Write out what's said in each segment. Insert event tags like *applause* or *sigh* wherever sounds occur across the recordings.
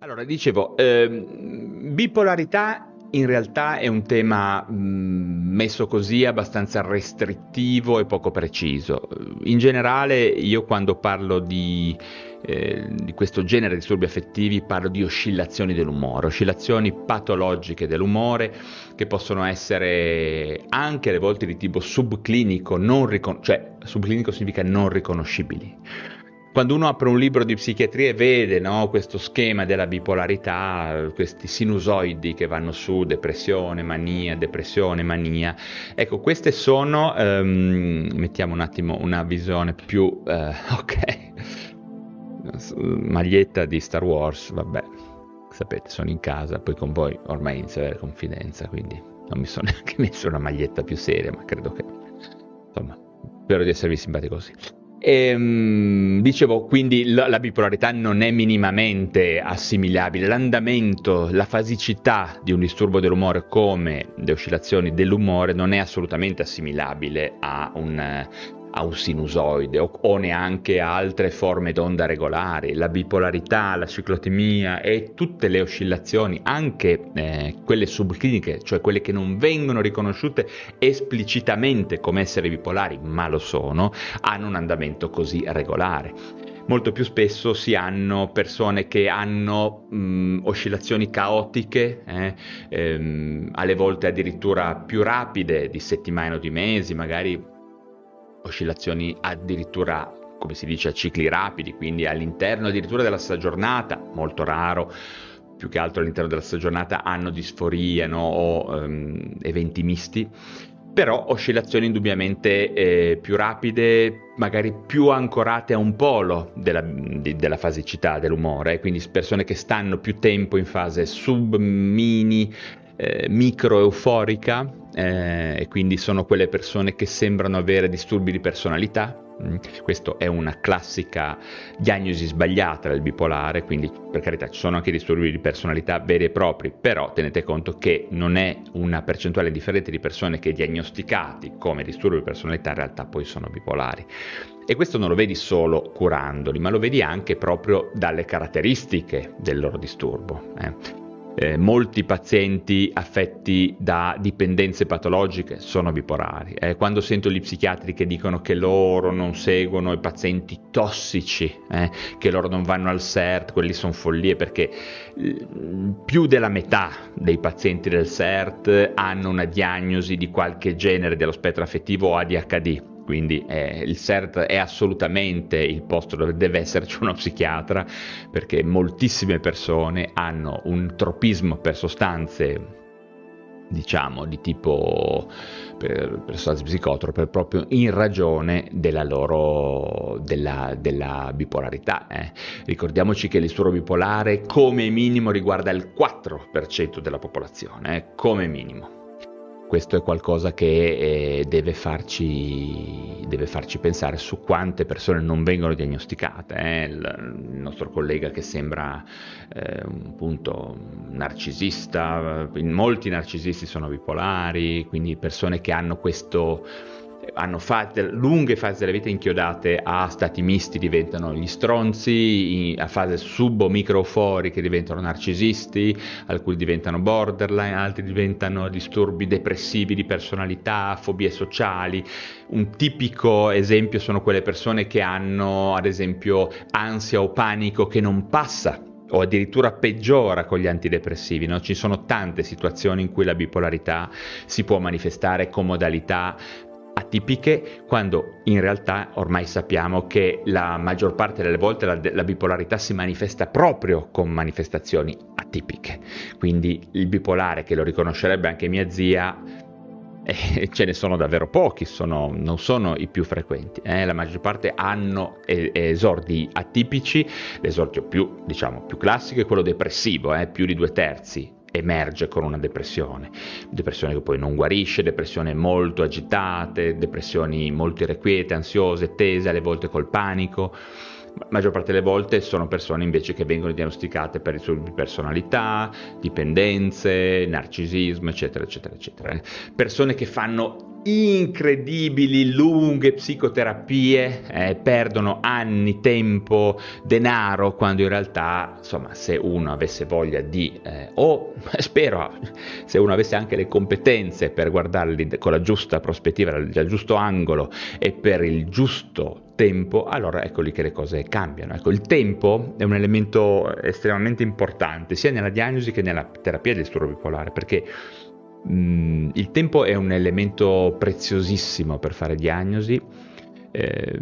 Allora, dicevo, ehm, bipolarità in realtà è un tema mh, messo così abbastanza restrittivo e poco preciso. In generale, io quando parlo di, eh, di questo genere di disturbi affettivi parlo di oscillazioni dell'umore, oscillazioni patologiche dell'umore che possono essere anche alle volte di tipo subclinico, ricon- cioè subclinico significa non riconoscibili quando uno apre un libro di psichiatria e vede no, questo schema della bipolarità, questi sinusoidi che vanno su, depressione, mania, depressione, mania, ecco, queste sono, um, mettiamo un attimo una visione più, uh, *laughs* ok, maglietta di Star Wars, vabbè, sapete, sono in casa, poi con voi ormai inizio a avere confidenza, quindi non mi sono *laughs* neanche messo una maglietta più seria, ma credo che, insomma, spero di esservi simpatico così. E, um, dicevo, quindi la, la, bipolarità non è minimamente assimilabile. L'andamento, la fasicità di un disturbo dell'umore come le oscillazioni dell'umore non è assolutamente assimilabile a un a un sinusoide o, o, neanche a altre forme d'onda regolari, la bipolarità, la ciclotimia e tutte le oscillazioni, anche eh, quelle subcliniche, cioè quelle che non vengono riconosciute esplicitamente come essere bipolari, ma lo sono, hanno un andamento così regolare. Molto più spesso si hanno persone che hanno mh, oscillazioni caotiche, eh, ehm, alle volte addirittura più rapide, di settimane o di mesi, magari oscillazioni addirittura come si dice a cicli rapidi, quindi all'interno addirittura della stessa giornata, molto raro, più che altro all'interno della stessa giornata hanno disforia no? o um, eventi misti, però oscillazioni indubbiamente eh, più rapide, magari più ancorate a un polo della, di, della fasicità dell'umore, quindi persone che stanno più tempo in fase sub-mini, eh, micro-euforica, eh, e quindi sono quelle persone che sembrano avere disturbi di personalità. Mm. Questa è una classica diagnosi sbagliata del bipolare, quindi per carità ci sono anche disturbi di personalità veri e propri, però tenete conto che non è una percentuale differente di persone che diagnosticati come disturbi di personalità in realtà poi sono bipolari. E questo non lo vedi solo curandoli, ma lo vedi anche proprio dalle caratteristiche del loro disturbo. Eh eh, molti pazienti affetti da dipendenze patologiche sono bipolari. Eh, quando sento gli psichiatri che dicono che loro non seguono i pazienti tossici, eh, che loro non vanno al CERT, quelli sono follie perché mm, più della metà dei pazienti del CERT hanno una diagnosi di qualche genere dello spettro affettivo o ADHD quindi eh, il CERT è assolutamente il posto dove deve esserci uno psichiatra perché moltissime persone hanno un tropismo per sostanze diciamo di tipo per, sostanze psicotrope proprio in ragione della loro della, della bipolarità eh. ricordiamoci che il disturbo bipolare come minimo riguarda il 4% della popolazione eh, come minimo questo è qualcosa che eh, deve, farci, deve, farci, pensare su quante persone non vengono diagnosticate. Eh? Il, il, nostro collega che sembra eh, appunto narcisista, molti narcisisti sono bipolari, quindi persone che hanno questo hanno fate, lunghe fasi della vita inchiodate a stati misti diventano gli stronzi, a fase sub o microforiche diventano narcisisti, alcuni diventano borderline, altri diventano disturbi depressivi di personalità, fobie sociali. Un tipico esempio sono quelle persone che hanno ad esempio ansia o panico che non passa o addirittura peggiora con gli antidepressivi. No? Ci sono tante situazioni in cui la bipolarità si può manifestare con modalità atipiche quando in realtà ormai sappiamo che la maggior parte delle volte la, la, bipolarità si manifesta proprio con manifestazioni atipiche. Quindi il bipolare, che lo riconoscerebbe anche mia zia, e *laughs* ce ne sono davvero pochi, sono, non sono i più frequenti. Eh? La maggior parte hanno esordi atipici, l'esordio più, diciamo, più classico è quello depressivo, eh? più di due terzi emerge con una depressione, depressione che poi non guarisce, depressioni molto agitate, depressioni molto irrequiete, ansiose, tese, alle volte col panico la maggior parte delle volte sono persone invece che vengono diagnosticate per disturbi di personalità, dipendenze, narcisismo, eccetera, eccetera, eccetera. Persone che fanno incredibili lunghe psicoterapie, eh, perdono anni, tempo, denaro, quando in realtà, insomma, se uno avesse voglia di, eh, o *laughs* spero, se uno avesse anche le competenze per guardarli con la giusta prospettiva, dal giusto angolo e per il giusto tempo, allora ecco lì che le cose cambiano. Ecco, il tempo è un elemento estremamente importante sia nella diagnosi che nella terapia del disturbo bipolare, perché mm, il tempo è un elemento preziosissimo per fare diagnosi. Eh,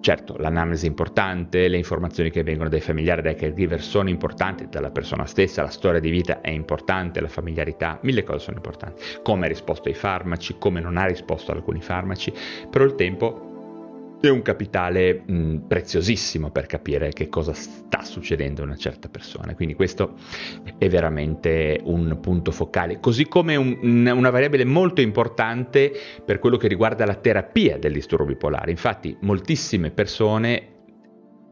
certo, l'analisi è importante, le informazioni che vengono dai familiari, dai caregiver sono importanti, dalla persona stessa, la storia di vita è importante, la familiarità, mille cose sono importanti. Come ha risposto ai farmaci, come non ha risposto ad alcuni farmaci, però il tempo è un capitale mh, preziosissimo per capire che cosa sta succedendo a una certa persona. Quindi questo è veramente un punto focale, così come un, una variabile molto importante per quello che riguarda la terapia del disturbo bipolare. Infatti moltissime persone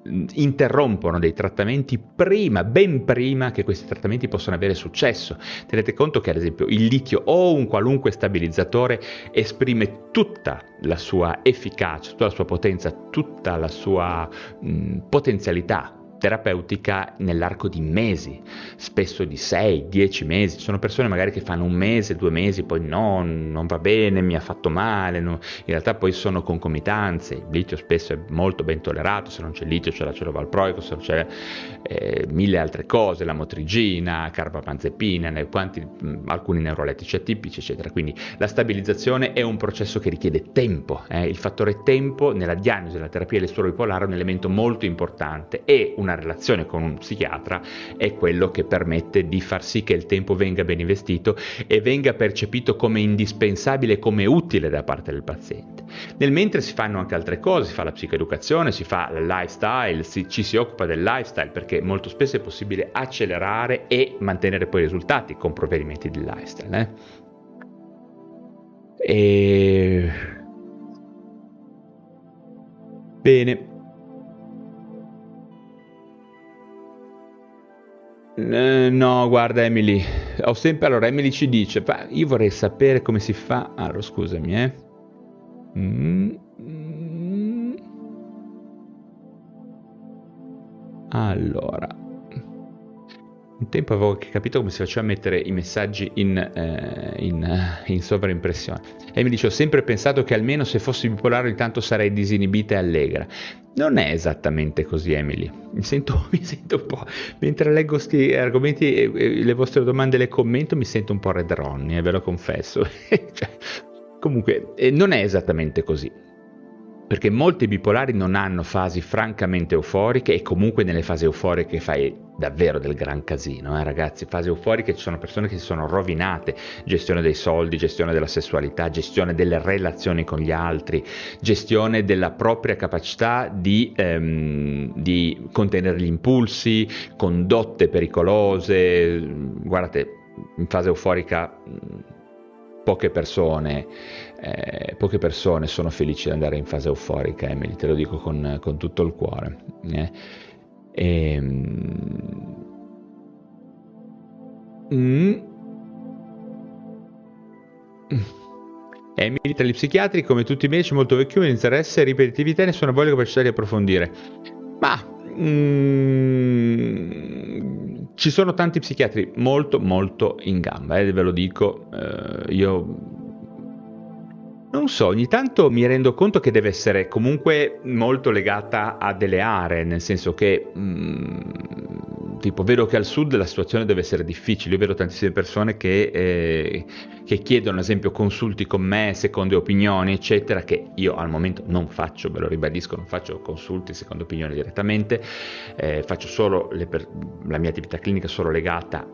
interrompono dei trattamenti prima, ben prima che questi trattamenti possano avere successo. Tenete conto che ad esempio il litio o un qualunque stabilizzatore esprime tutta la sua efficacia, tutta la sua potenza, tutta la sua mh, potenzialità terapeutica nell'arco di mesi, spesso di 6-10 mesi. Ci sono persone magari che fanno un mese, due mesi, poi no, non va bene, mi ha fatto male. No. In realtà poi sono concomitanze. Il litio spesso è molto ben tollerato, se non c'è litio c'è la celovalproico, se non c'è eh, mille altre cose, la motrigina, carbapanzepina, quanti, mh, alcuni neurolettici atipici, eccetera. Quindi la stabilizzazione è un processo che richiede tempo. Eh. Il fattore tempo nella diagnosi della terapia bipolare è un elemento molto importante e una una relazione con un psichiatra è quello che permette di far sì che il tempo venga ben investito e venga percepito come indispensabile, come utile da parte del paziente. Nel mentre si fanno anche altre cose, si fa la psicoeducazione, si fa il lifestyle, si, ci si occupa del lifestyle perché molto spesso è possibile accelerare e mantenere poi risultati con provvedimenti di lifestyle. Eh? E... Bene, Eh, no, guarda Emily, ho sempre, allora Emily ci dice, io vorrei sapere come si fa, allora scusami eh. Mm, mm. Allora, un tempo avevo capito come si faceva a mettere i messaggi in, eh, in, in sovraimpressione. E mi dice: Ho sempre pensato che almeno se fossi bipolare, intanto sarei disinibita e allegra. Non è esattamente così, Emily. Mi sento, *laughs* mi sento un po'. Mentre leggo questi argomenti e, le vostre domande le commento, mi sento un po' Red Ronnie, eh, ve lo confesso. *laughs* cioè, comunque, eh, non è esattamente così perché molti bipolari non hanno fasi francamente euforiche e comunque nelle fasi euforiche fai davvero del gran casino, eh, ragazzi, fasi euforiche ci sono persone che si sono rovinate, gestione dei soldi, gestione della sessualità, gestione delle relazioni con gli altri, gestione della propria capacità di, ehm, di contenere gli impulsi, condotte pericolose, guardate, in fase euforica poche persone, eh, poche persone sono felici di andare in fase euforica, Emily, te lo dico con, con tutto il cuore. Eh. E, ehm, mm, Emily, tra gli psichiatri, come tutti i medici, molto vecchioni, interesse, ripetitività e nessuna voglia e capacità di approfondire. Ma mm, ci sono tanti psichiatri molto molto in gamba, eh, ve lo dico, eh, io non so, ogni tanto mi rendo conto che deve essere comunque molto legata a delle aree, nel senso che mm, tipo vedo che al sud la situazione deve essere difficile, io vedo tantissime persone che, eh, che, chiedono ad esempio consulti con me, seconde opinioni, eccetera, che io al momento non faccio, ve lo ribadisco, non faccio consulti, seconde opinioni direttamente, eh, faccio solo per- la mia attività clinica solo legata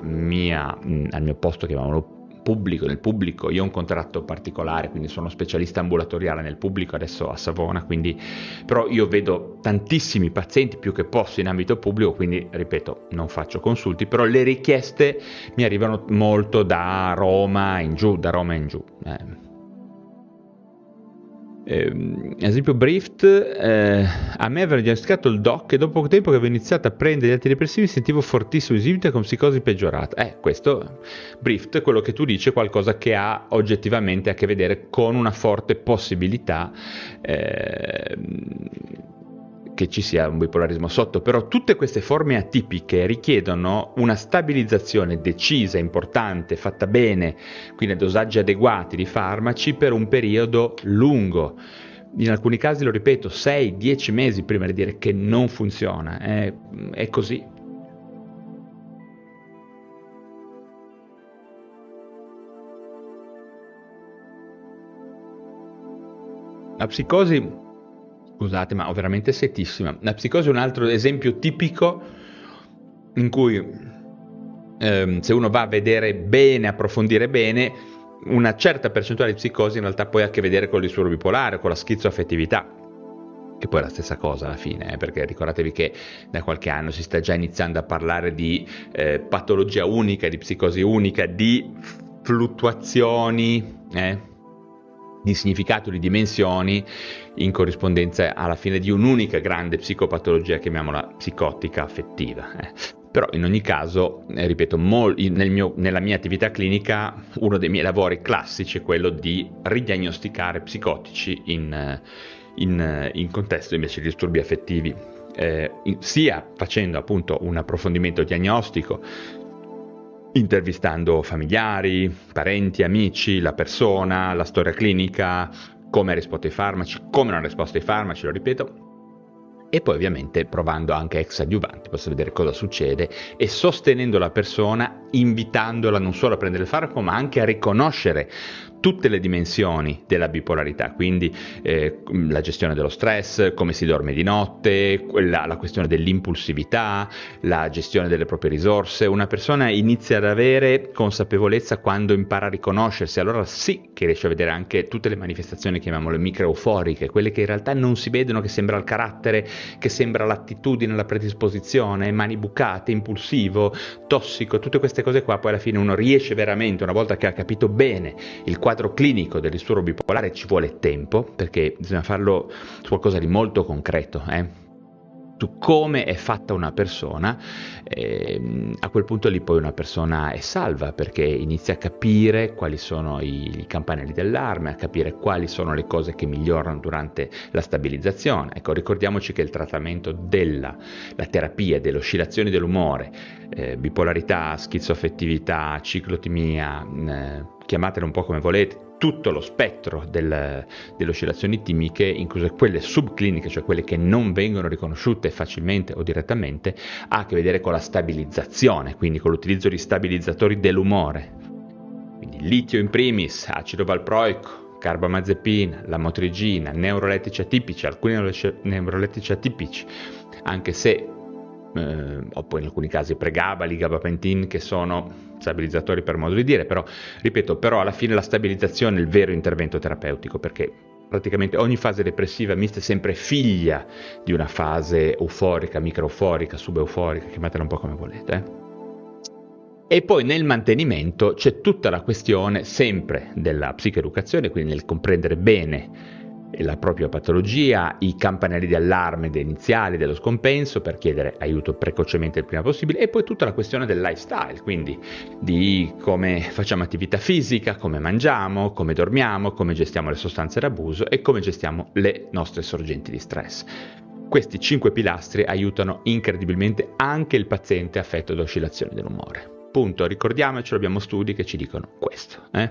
mia, mh, al mio posto, chiamiamolo pubblico, nel pubblico, io ho un contratto particolare, quindi sono specialista ambulatoriale nel pubblico adesso a Savona, quindi però io vedo tantissimi pazienti più che posso in ambito pubblico, quindi ripeto, non faccio consulti, però le richieste mi arrivano molto da Roma in giù, da Roma in giù. Eh eh, esempio Brift, eh, a me aveva diagnosticato il doc e dopo poco tempo che avevo iniziato a prendere gli antidepressivi sentivo fortissimo sintomi con psicosi peggiorata. Eh, questo, Brift, quello che tu dici è qualcosa che ha oggettivamente a che vedere con una forte possibilità eh, che ci sia un bipolarismo sotto, però tutte queste forme atipiche richiedono una stabilizzazione decisa, importante, fatta bene, quindi a dosaggi adeguati di farmaci per un periodo lungo. In alcuni casi, lo ripeto, 6-10 mesi prima di dire che non funziona. È, è così. La psicosi Scusate, ma ho veramente settissima. La psicosi è un altro esempio tipico in cui ehm, se uno va a vedere bene, approfondire bene, una certa percentuale di psicosi in realtà poi ha a che vedere con il disturbo bipolare, con la schizoaffettività che poi è la stessa cosa alla fine, eh, perché ricordatevi che da qualche anno si sta già iniziando a parlare di eh, patologia unica, di psicosi unica, di fluttuazioni, eh, di significato, di dimensioni in corrispondenza alla fine di un'unica grande psicopatologia, chiamiamola psicotica affettiva. Eh. Però in ogni caso, eh, ripeto, mol- nel mio, nella mia attività clinica uno dei miei lavori classici è quello di ridiagnosticare psicotici in, in, in contesto invece di disturbi affettivi. Eh, in, sia facendo appunto un approfondimento diagnostico intervistando familiari, parenti, amici, la persona, la storia clinica, come ha risposto ai farmaci, come non ha risposto ai farmaci, lo ripeto, e poi ovviamente provando anche ex adiuvanti, posso vedere cosa succede e sostenendo la persona, invitandola non solo a prendere il farmaco, ma anche a riconoscere tutte le dimensioni della bipolarità, quindi eh, la gestione dello stress, come si dorme di notte, la, la, questione dell'impulsività, la gestione delle proprie risorse. Una persona inizia ad avere consapevolezza quando impara a riconoscersi, allora sì che riesce a vedere anche tutte le manifestazioni, chiamiamole micro-euforiche, quelle che in realtà non si vedono, che sembra il carattere, che sembra l'attitudine, la predisposizione, mani bucate, impulsivo, tossico, tutte queste cose qua, poi alla fine uno riesce veramente, una volta che ha capito bene il quadro quadro clinico del disturbo bipolare ci vuole tempo, perché bisogna farlo su qualcosa di molto concreto, eh? Su come è fatta una persona, eh, a quel punto lì poi una persona è salva perché inizia a capire quali sono i, i campanelli d'allarme, a capire quali sono le cose che migliorano durante la stabilizzazione. Ecco, ricordiamoci che il trattamento della la terapia delle oscillazioni dell'umore, eh, bipolarità, schizoaffettività, ciclotimia, eh, chiamatele un po' come volete, tutto lo spettro del, delle oscillazioni timiche, incluse quelle subcliniche, cioè quelle che non vengono riconosciute facilmente o direttamente, ha a che vedere con la stabilizzazione, quindi con l'utilizzo di stabilizzatori dell'umore. Quindi litio in primis, acido valproico, carbamazepina, la motrigina, neurolettici atipici, alcuni neurolettici atipici, anche se eh, o poi in alcuni casi pregabali, gabapentin che sono stabilizzatori per modo di dire, però ripeto, però alla fine la stabilizzazione è il vero intervento terapeutico perché praticamente ogni fase depressiva mista è sempre figlia di una fase euforica, microeuforica, subeuforica, chiamatela un po' come volete. Eh? E poi nel mantenimento c'è tutta la questione sempre della psicoeducazione, quindi nel comprendere bene la propria patologia, i campanelli di allarme iniziali dello scompenso per chiedere aiuto precocemente il prima possibile e poi tutta la questione del lifestyle, quindi di come facciamo attività fisica, come mangiamo, come dormiamo, come gestiamo le sostanze d'abuso e come gestiamo le nostre sorgenti di stress. Questi cinque pilastri aiutano incredibilmente anche il paziente affetto da oscillazioni dell'umore. Punto, ricordiamocelo, abbiamo studi che ci dicono questo. Eh?